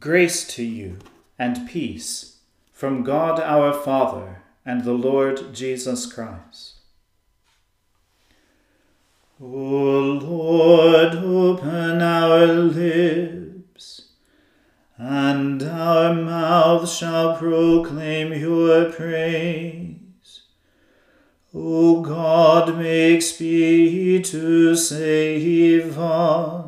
Grace to you and peace from God our Father and the Lord Jesus Christ. O Lord, open our lips, and our mouth shall proclaim your praise. O God, make speed to save us.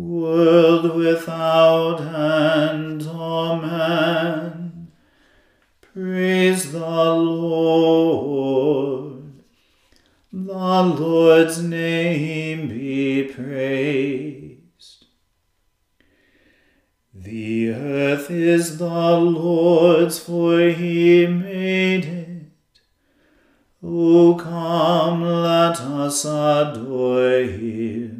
world without end. Amen. Praise the Lord. The Lord's name be praised. The earth is the Lord's, for he made it. O come, let us adore him.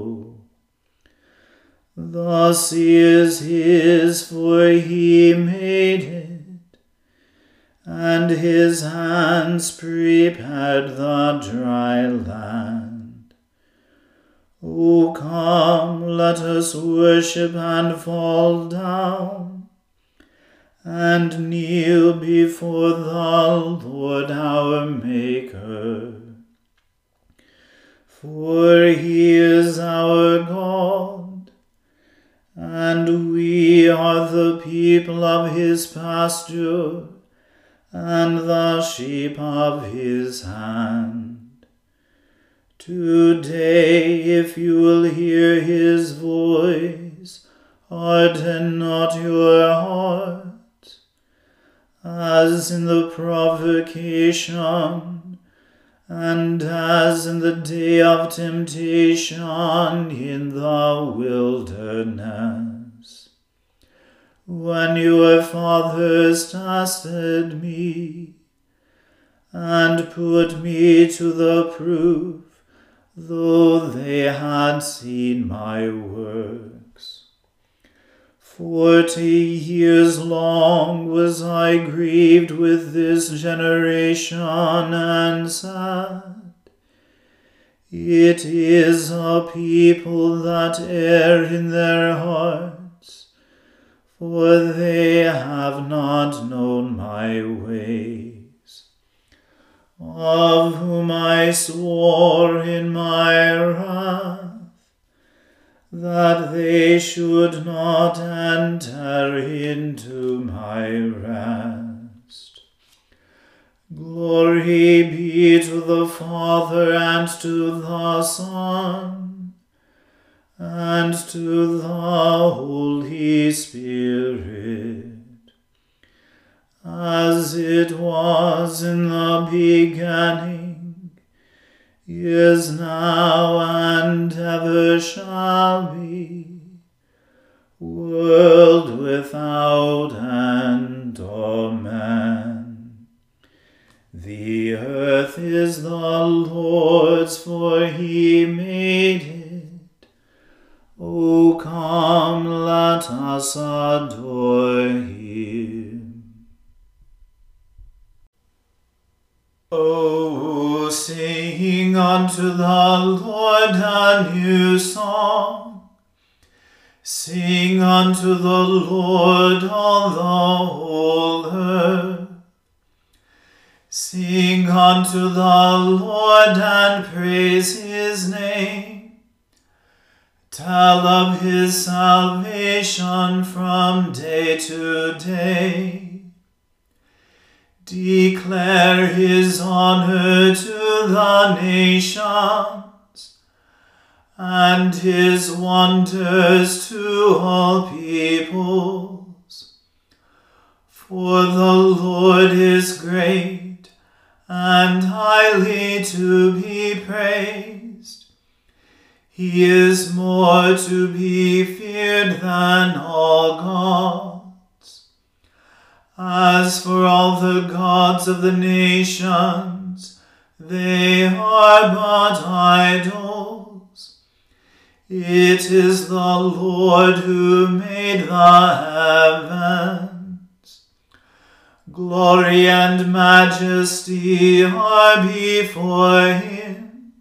The sea is his, for he made it, and his hands prepared the dry land. O come, let us worship and fall down, and kneel before the Lord our Maker. For he is our God and we are the people of his pasture, and the sheep of his hand. Today, if you will hear his voice, harden not your heart, as in the provocation and as in the day of temptation in the wilderness, when your fathers tested me and put me to the proof, though they had seen my work. Forty years long was I grieved with this generation and sad. It is a people that err in their hearts, for they have not known my ways, of whom I swore in my wrath that they should not enter into my rest. Glory be to the Father and to the Son and to the Holy Spirit, as it was in the beginning is now and ever shall be, world without end. Amen. The earth is the Lord's, for he made it. O come, let us adore him. O sing Sing unto the Lord a new song. Sing unto the Lord all the whole earth. Sing unto the Lord and praise his name. Tell of his salvation from day to day. Declare his honor to the nations, and his wonders to all peoples. For the Lord is great and highly to be praised. He is more to be feared than all gods. As for all the gods of the nations, they are but idols. It is the Lord who made the heavens. Glory and majesty are before him.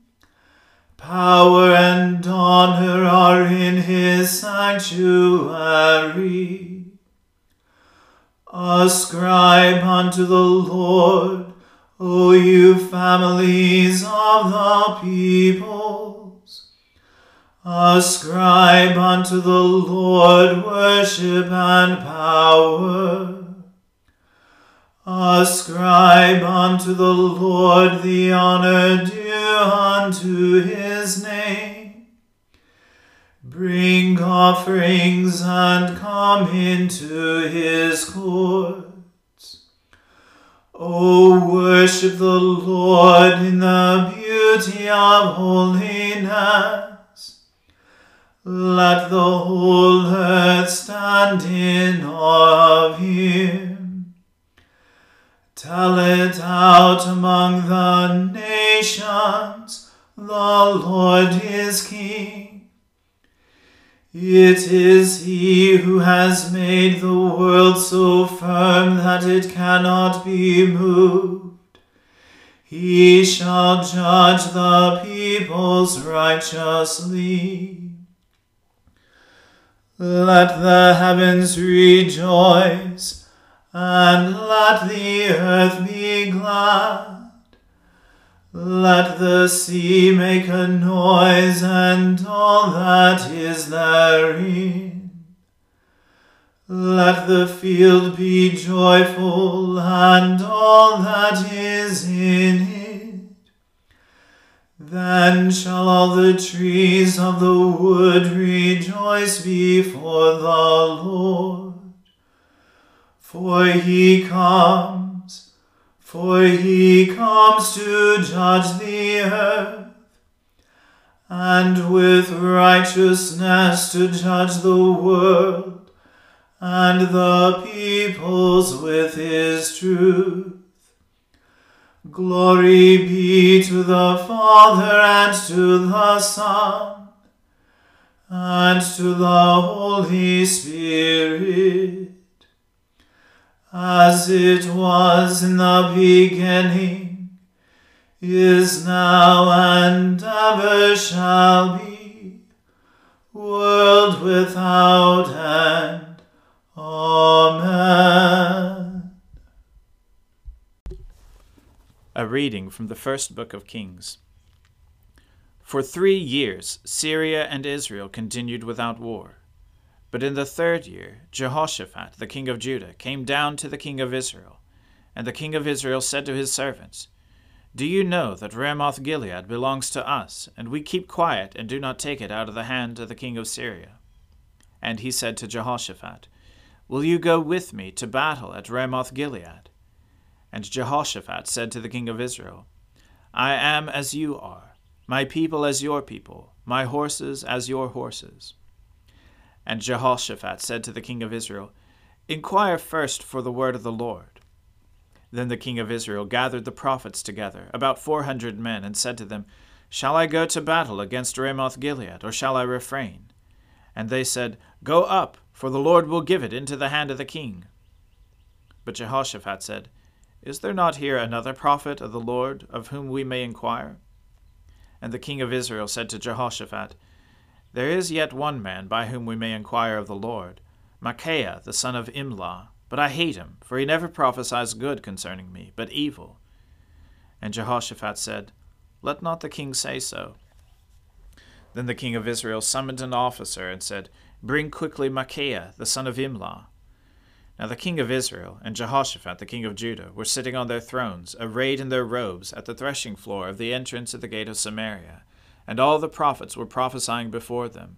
Power and honor are in his sanctuary. Ascribe unto the Lord, O you families of the peoples. Ascribe unto the Lord worship and power. Ascribe unto the Lord the honor due unto his name. Bring offerings and come into his courts. O worship the Lord in the beauty of holiness. Let the whole earth stand in awe of him. Tell it out among the nations, the Lord is King. It is he who has made the world so firm that it cannot be moved. He shall judge the peoples righteously. Let the heavens rejoice, and let the earth be glad. Let the sea make a noise and all that is therein. Let the field be joyful and all that is in it. Then shall all the trees of the wood rejoice before the Lord. For he comes for he comes to judge the earth, and with righteousness to judge the world, and the peoples with his truth. Glory be to the Father and to the Son and to the Holy Spirit as it was in the beginning, is now, and ever shall be, world without end. Amen. A reading from the first book of Kings. For three years Syria and Israel continued without war. But in the third year, Jehoshaphat, the king of Judah, came down to the king of Israel. And the king of Israel said to his servants, Do you know that Ramoth Gilead belongs to us, and we keep quiet and do not take it out of the hand of the king of Syria? And he said to Jehoshaphat, Will you go with me to battle at Ramoth Gilead? And Jehoshaphat said to the king of Israel, I am as you are, my people as your people, my horses as your horses. And Jehoshaphat said to the king of Israel, Inquire first for the word of the Lord. Then the king of Israel gathered the prophets together, about four hundred men, and said to them, Shall I go to battle against Ramoth Gilead, or shall I refrain? And they said, Go up, for the Lord will give it into the hand of the king. But Jehoshaphat said, Is there not here another prophet of the Lord, of whom we may inquire? And the king of Israel said to Jehoshaphat, There is yet one man by whom we may inquire of the Lord, Micaiah the son of Imlah, but I hate him, for he never prophesies good concerning me, but evil. And Jehoshaphat said, Let not the king say so. Then the king of Israel summoned an officer and said, Bring quickly Micaiah the son of Imlah. Now the king of Israel and Jehoshaphat the king of Judah were sitting on their thrones, arrayed in their robes, at the threshing floor of the entrance of the gate of Samaria, and all the prophets were prophesying before them.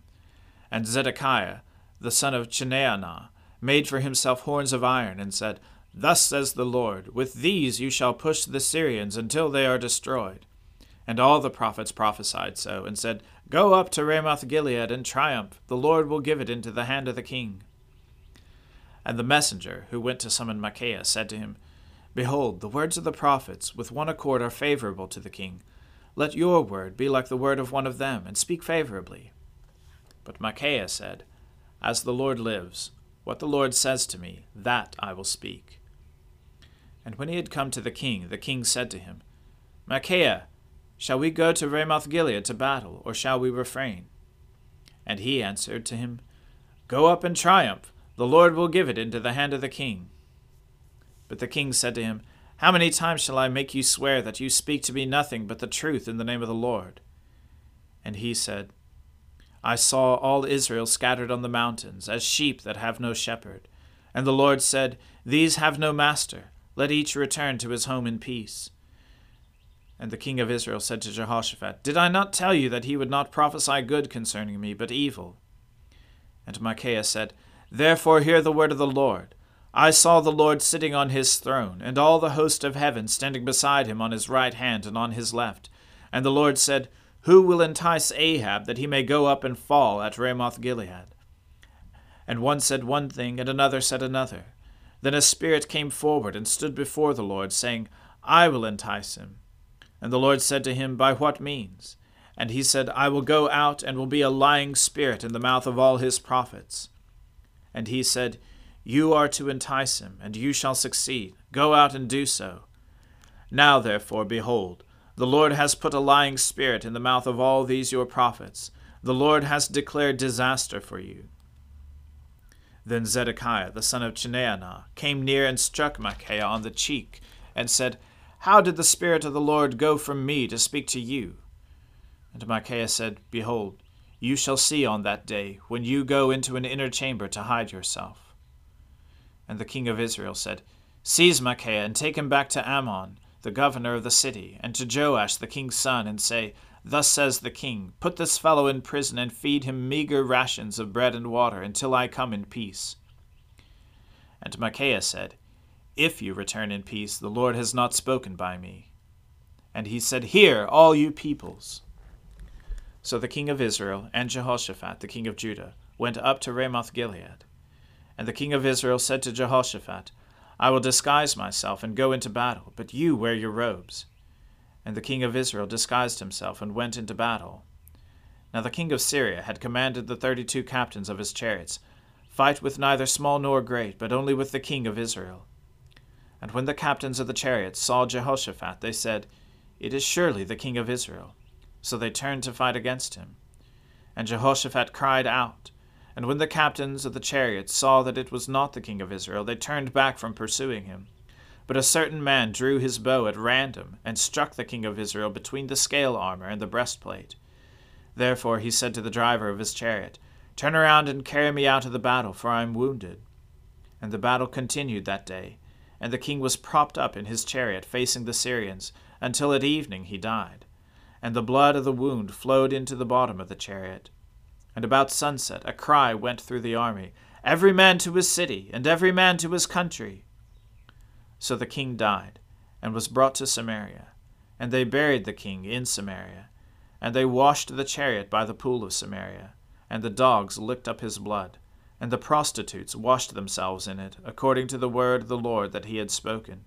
And Zedekiah the son of Chenaanah made for himself horns of iron, and said, Thus says the Lord, With these you shall push the Syrians until they are destroyed. And all the prophets prophesied so, and said, Go up to Ramoth Gilead and triumph, the Lord will give it into the hand of the king. And the messenger who went to summon Micaiah said to him, Behold, the words of the prophets with one accord are favorable to the king. Let your word be like the word of one of them, and speak favorably. But Micaiah said, As the Lord lives, what the Lord says to me, that I will speak. And when he had come to the king, the king said to him, Micaiah, shall we go to Ramoth Gilead to battle, or shall we refrain? And he answered to him, Go up and triumph the Lord will give it into the hand of the king. But the king said to him, How many times shall I make you swear that you speak to me nothing but the truth in the name of the Lord? And he said, I saw all Israel scattered on the mountains, as sheep that have no shepherd. And the Lord said, These have no master. Let each return to his home in peace. And the king of Israel said to Jehoshaphat, Did I not tell you that he would not prophesy good concerning me, but evil? And Micaiah said, Therefore hear the word of the Lord. I saw the Lord sitting on his throne, and all the host of heaven standing beside him on his right hand and on his left. And the Lord said, Who will entice Ahab that he may go up and fall at Ramoth Gilead? And one said one thing, and another said another. Then a spirit came forward and stood before the Lord, saying, I will entice him. And the Lord said to him, By what means? And he said, I will go out and will be a lying spirit in the mouth of all his prophets. And he said, You are to entice him, and you shall succeed. Go out and do so. Now, therefore, behold, the Lord has put a lying spirit in the mouth of all these your prophets. The Lord has declared disaster for you. Then Zedekiah the son of Chenaanah came near and struck Micaiah on the cheek, and said, How did the Spirit of the Lord go from me to speak to you? And Micaiah said, Behold, you shall see on that day, when you go into an inner chamber to hide yourself. And the king of Israel said, Seize Micaiah, and take him back to Amon, the governor of the city, and to Joash the king's son, and say, Thus says the king, Put this fellow in prison, and feed him meager rations of bread and water, until I come in peace. And Micaiah said, If you return in peace, the Lord has not spoken by me. And he said, Hear, all you peoples. So the king of Israel and Jehoshaphat the king of Judah went up to Ramoth Gilead. And the king of Israel said to Jehoshaphat, I will disguise myself and go into battle, but you wear your robes. And the king of Israel disguised himself and went into battle. Now the king of Syria had commanded the thirty two captains of his chariots, Fight with neither small nor great, but only with the king of Israel. And when the captains of the chariots saw Jehoshaphat, they said, It is surely the king of Israel. So they turned to fight against him. And Jehoshaphat cried out. And when the captains of the chariots saw that it was not the king of Israel, they turned back from pursuing him. But a certain man drew his bow at random, and struck the king of Israel between the scale armor and the breastplate. Therefore he said to the driver of his chariot, Turn around and carry me out of the battle, for I am wounded. And the battle continued that day, and the king was propped up in his chariot facing the Syrians, until at evening he died and the blood of the wound flowed into the bottom of the chariot. And about sunset a cry went through the army Every man to his city, and every man to his country. So the king died, and was brought to Samaria. And they buried the king in Samaria. And they washed the chariot by the pool of Samaria. And the dogs licked up his blood. And the prostitutes washed themselves in it, according to the word of the Lord that he had spoken.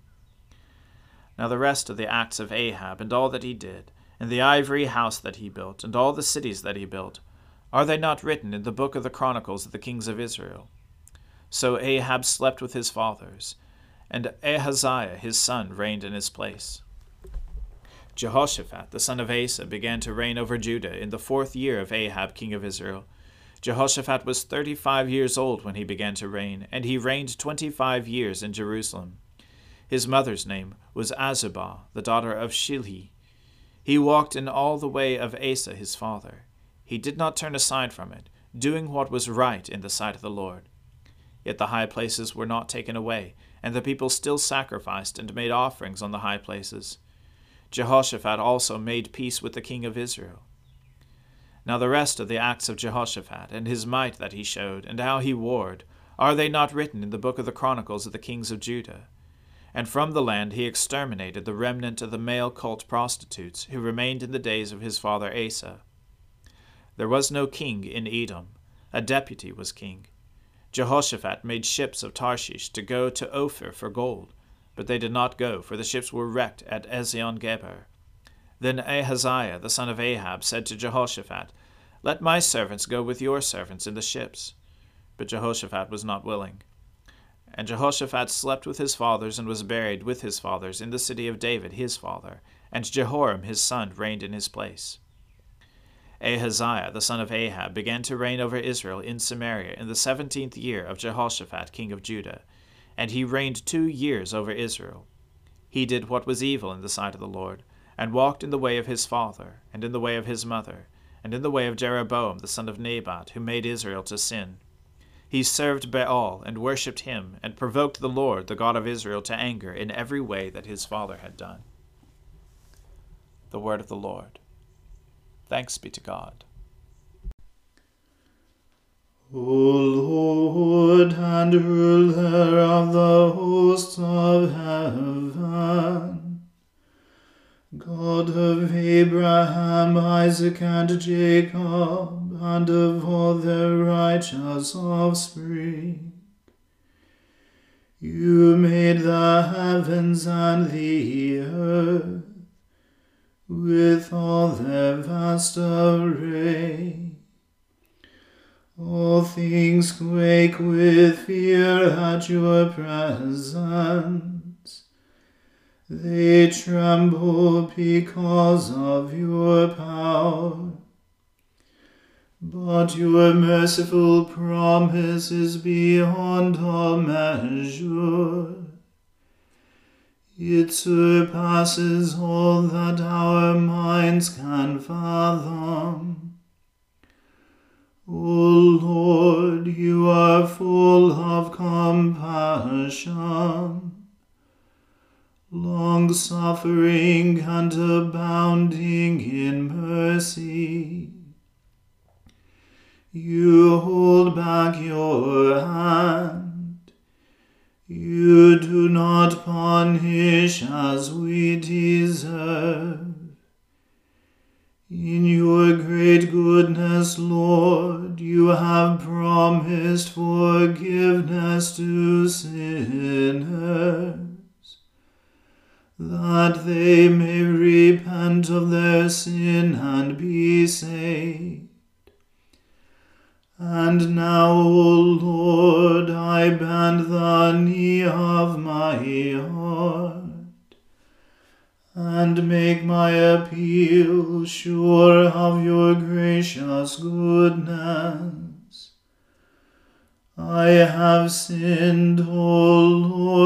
Now the rest of the acts of Ahab, and all that he did, and the ivory house that he built, and all the cities that he built, are they not written in the book of the Chronicles of the kings of Israel? So Ahab slept with his fathers, and Ahaziah his son reigned in his place. Jehoshaphat the son of Asa began to reign over Judah in the fourth year of Ahab king of Israel. Jehoshaphat was thirty five years old when he began to reign, and he reigned twenty five years in Jerusalem. His mother's name was Azubah, the daughter of Shilhi. He walked in all the way of Asa his father. He did not turn aside from it, doing what was right in the sight of the Lord. Yet the high places were not taken away, and the people still sacrificed and made offerings on the high places. Jehoshaphat also made peace with the king of Israel. Now the rest of the acts of Jehoshaphat, and his might that he showed, and how he warred, are they not written in the book of the Chronicles of the kings of Judah? And from the land he exterminated the remnant of the male cult prostitutes who remained in the days of his father Asa. There was no king in Edom, a deputy was king. Jehoshaphat made ships of Tarshish to go to Ophir for gold, but they did not go, for the ships were wrecked at Ezion Geber. Then Ahaziah the son of Ahab said to Jehoshaphat, Let my servants go with your servants in the ships. But Jehoshaphat was not willing. And Jehoshaphat slept with his fathers and was buried with his fathers in the city of David his father, and Jehoram his son reigned in his place. Ahaziah the son of Ahab began to reign over Israel in Samaria in the seventeenth year of Jehoshaphat king of Judah and he reigned two years over Israel. He did what was evil in the sight of the Lord, and walked in the way of his father, and in the way of his mother, and in the way of Jeroboam the son of Nebat, who made Israel to sin. He served Baal, and worshipped him, and provoked the Lord, the God of Israel, to anger in every way that his father had done. The word of the Lord. Thanks be to God. O Lord and ruler of the hosts of heaven, God of Abraham, Isaac, and Jacob, and of all their righteous offspring, you made the heavens and the earth with all their vast array all things quake with fear at your presence. They tremble because of your power. But your merciful promise is beyond all measure. It surpasses all that our minds can fathom. O Lord, you are full of compassion, long suffering and abounding in mercy. You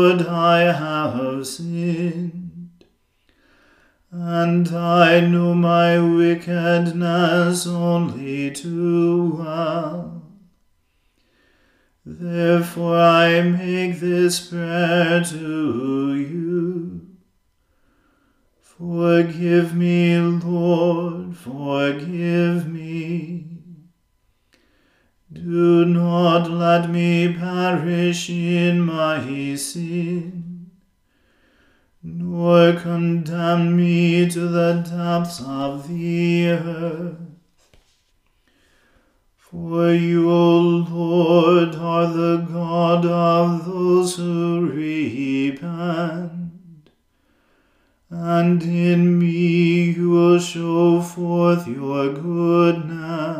Lord, I have sinned, and I know my wickedness only too well. Therefore I make this prayer to you. Forgive me, Lord, forgive me. Do not let me perish in my sin, nor condemn me to the depths of the earth. For you, O Lord, are the God of those who repent and in me you will show forth your goodness.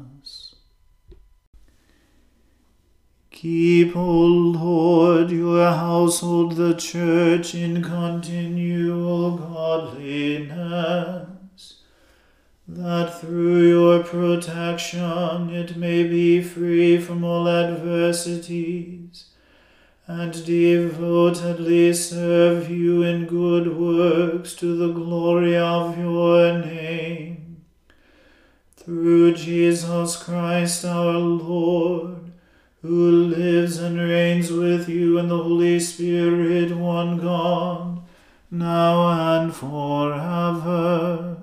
Keep, O Lord, your household, the church, in continual godliness, that through your protection it may be free from all adversities, and devotedly serve you in good works to the glory of your name. Through Jesus Christ our Lord, who lives and reigns with you in the Holy Spirit, one God, now and forever.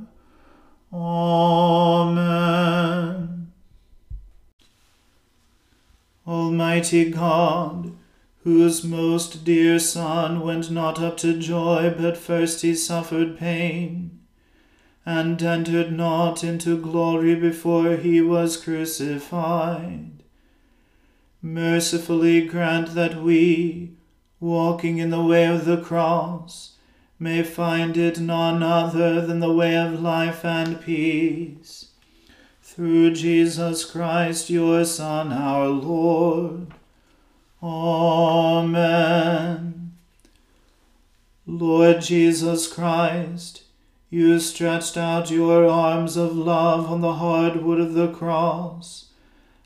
Amen. Almighty God, whose most dear Son went not up to joy, but first he suffered pain, and entered not into glory before he was crucified mercifully grant that we, walking in the way of the cross, may find it none other than the way of life and peace. through Jesus Christ, your Son, our Lord. Amen. Lord Jesus Christ, you stretched out your arms of love on the hard wood of the cross,